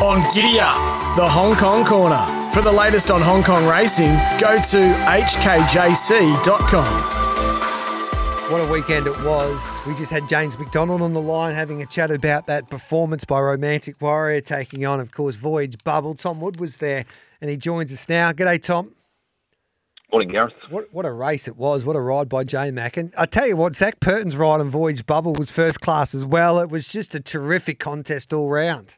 On Giddy Up, the Hong Kong Corner. For the latest on Hong Kong racing, go to hkjc.com. What a weekend it was. We just had James McDonald on the line having a chat about that performance by Romantic Warrior, taking on, of course, Voyage Bubble. Tom Wood was there and he joins us now. G'day, Tom. Morning, Gareth. What what a race it was. What a ride by J Mac. And I tell you what, Zach Purton's ride on Voyage Bubble was first class as well. It was just a terrific contest all round.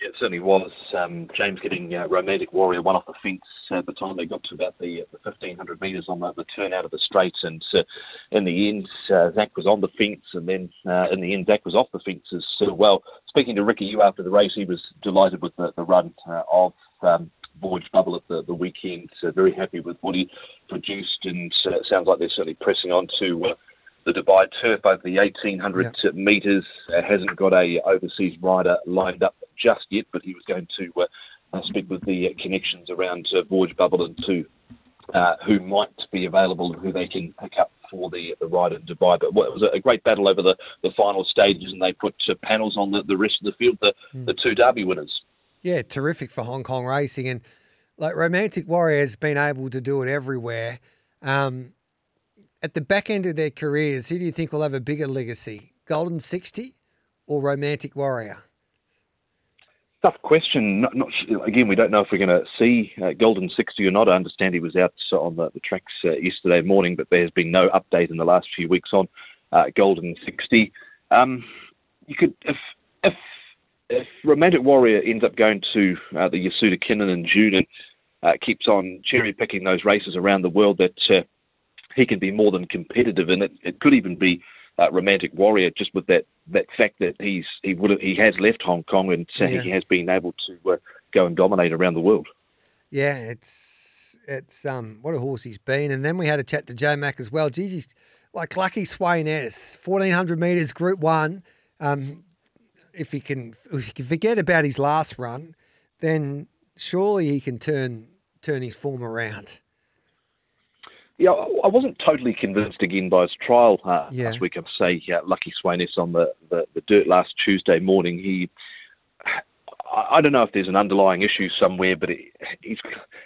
Yeah, it certainly was. Um, James getting uh, Romantic Warrior one off the fence at the time they got to about the, the 1500 metres on the, the turn out of the straight. And uh, in the end, uh, Zach was on the fence, and then uh, in the end, Zach was off the fence as well. Speaking to Ricky Yiu after the race, he was delighted with the, the run uh, of um, Voyage Bubble at the, the weekend. Uh, very happy with what he produced, and uh, sounds like they're certainly pressing on to uh, the Dubai turf over the 1800 yeah. metres. Uh, hasn't got a overseas rider lined up just yet, but he was going to uh, uh, speak with the connections around uh, Voyage Bubble and to uh, who might be available and who they can pick up for the the ride in Dubai. But well, it was a great battle over the, the final stages, and they put uh, panels on the, the rest of the field, the, mm. the two Derby winners. Yeah, terrific for Hong Kong racing. And like Romantic Warrior has been able to do it everywhere. Um, at the back end of their careers, who do you think will have a bigger legacy, Golden 60 or Romantic Warrior? Tough question. Not, not, again, we don't know if we're going to see uh, Golden 60 or not. I understand he was out on the, the tracks uh, yesterday morning, but there's been no update in the last few weeks on uh, Golden 60. Um, you could, if, if if Romantic Warrior ends up going to uh, the Yasuda Kinen in June and uh, keeps on cherry picking those races around the world, that uh, he can be more than competitive, and it, it could even be uh, Romantic Warrior just with that, that fact that he's he would he has left Hong Kong and yeah. he has been able to uh, go and dominate around the world. Yeah, it's it's um what a horse he's been, and then we had a chat to Joe Mack as well. Geez, he's like Lucky Sweynesse, fourteen hundred meters, Group One. Um, if he can if he can forget about his last run, then surely he can turn turn his form around. Yeah, I wasn't totally convinced again by his trial uh, yeah. last week. I'd say uh, Lucky Sweynesse on the, the, the dirt last Tuesday morning. He, I don't know if there's an underlying issue somewhere, but it, he's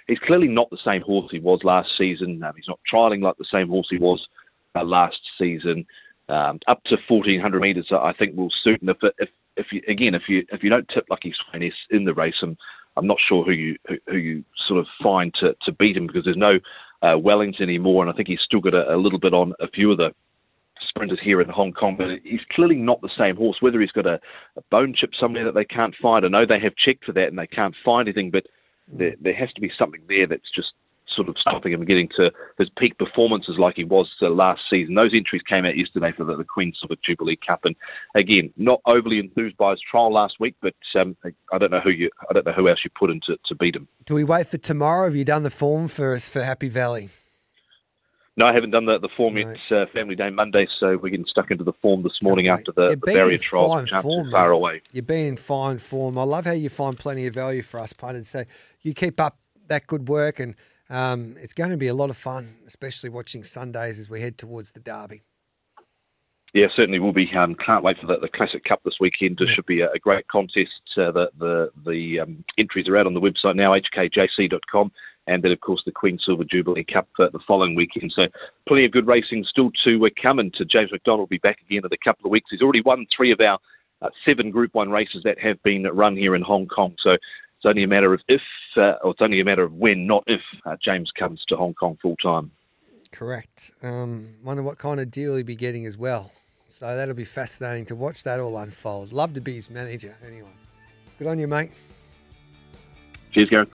he's clearly not the same horse he was last season. Um, he's not trialing like the same horse he was uh, last season. Um, up to 1400 metres, I think will suit. And if, if if you again if you if you don't tip Lucky Sweynesse in the race, I'm I'm not sure who you who, who you sort of find to to beat him because there's no uh, Wellington anymore, and I think he's still got a, a little bit on a few of the sprinters here in Hong Kong, but he's clearly not the same horse. Whether he's got a, a bone chip somewhere that they can't find, I know they have checked for that and they can't find anything, but there, there has to be something there that's just sort of stopping him getting to his peak performances like he was uh, last season. Those entries came out yesterday for the, the Queen Silver Jubilee Cup, and again, not overly enthused by his trial last week, but um, I don't know who you, I don't know who else you put in to, to beat him. Do we wait for tomorrow? Have you done the form for us for Happy Valley? No, I haven't done the, the form yet. Uh, Family Day Monday, so we're getting stuck into the form this morning after the, the barrier trials, aren't far away. You've been in fine form. I love how you find plenty of value for us, punters. So you keep up that good work and – um, it's going to be a lot of fun, especially watching Sundays as we head towards the Derby. Yeah, certainly will be. Um, can't wait for the, the Classic Cup this weekend. It should be a, a great contest. Uh, the the, the um, entries are out on the website now, hkjc.com, and then of course the Queen Silver Jubilee Cup uh, the following weekend. So plenty of good racing still to uh, come. And to James McDonald will be back again in a couple of weeks. He's already won three of our uh, seven Group One races that have been run here in Hong Kong. So it's only a matter of if, uh, it's only a matter of when, not if, uh, James comes to Hong Kong full time. Correct. Um, wonder what kind of deal he'll be getting as well. So that'll be fascinating to watch that all unfold. Love to be his manager anyway. Good on you, mate. Cheers, Gary.